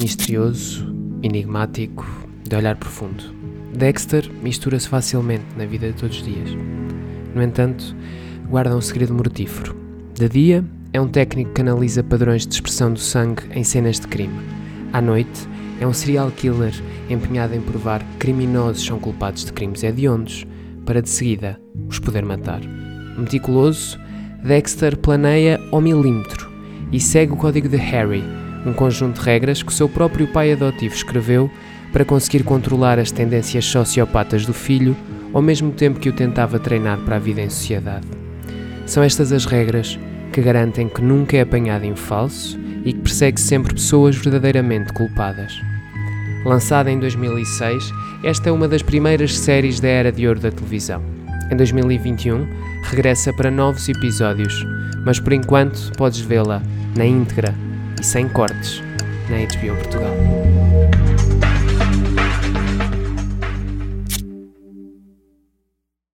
misterioso, enigmático, de olhar profundo. Dexter mistura-se facilmente na vida de todos os dias. No entanto, guarda um segredo mortífero. De dia, é um técnico que analisa padrões de expressão do sangue em cenas de crime. À noite, é um serial killer empenhado em provar que criminosos são culpados de crimes hediondos, para de seguida os poder matar. Meticuloso, Dexter planeia ao milímetro e segue o código de Harry, um conjunto de regras que o seu próprio pai adotivo escreveu para conseguir controlar as tendências sociopatas do filho, ao mesmo tempo que o tentava treinar para a vida em sociedade. São estas as regras que garantem que nunca é apanhado em falso e que persegue sempre pessoas verdadeiramente culpadas. Lançada em 2006, esta é uma das primeiras séries da era de ouro da televisão. Em 2021, regressa para novos episódios, mas por enquanto podes vê-la na íntegra e sem cortes na HBO Portugal.